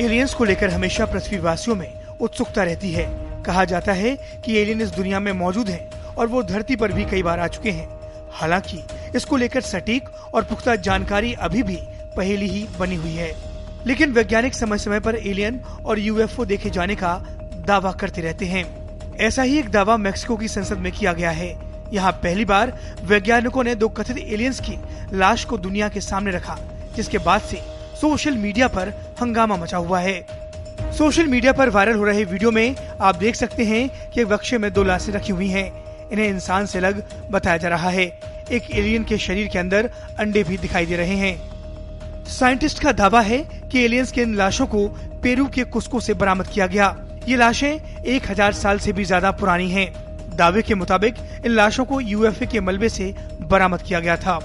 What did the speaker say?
Aliens को लेकर हमेशा पृथ्वीवासियों में उत्सुकता रहती है। कहा जाता है कि एलियन इस दुनिया में मौजूद हैं और वो धरती पर भी कई बार आ चुके हैं। हालाँकि, इसको लेकर सटीक और पुख्ता जानकारी अभी भी पहली ही बनी हुई है। लेकिन वैज्ञानिक समय समय पर एलियन और यूएफओ देखे जाने का दावा करते रहते हैं। ऐसा ही एक दावा मेक्सिको की संसद में किया गया है। यहाँ पहली बार वैज्ञानिकों ने दो कथित एलियंस की लाश को दुनिया के सामने रखा, जिसके बाद से सोशल मीडिया पर हंगामा मचा हुआ है। सोशल मीडिया पर वायरल हो रहे वीडियो में आप देख सकते हैं कि बक्से में दो लाशें रखी हुई हैं। इन्हें इंसान से अलग बताया जा रहा है। एक एलियन के शरीर के अंदर अंडे भी दिखाई दे रहे हैं। साइंटिस्ट का दावा है कि एलियंस के इन लाशों को पेरू के कुस्को से बरामद किया गया। ये लाशें एक हज़ार साल से भी ज़्यादा पुरानी हैं। दावे के मुताबिक इन लाशों को यूएफए के मलबे से बरामद किया गया था।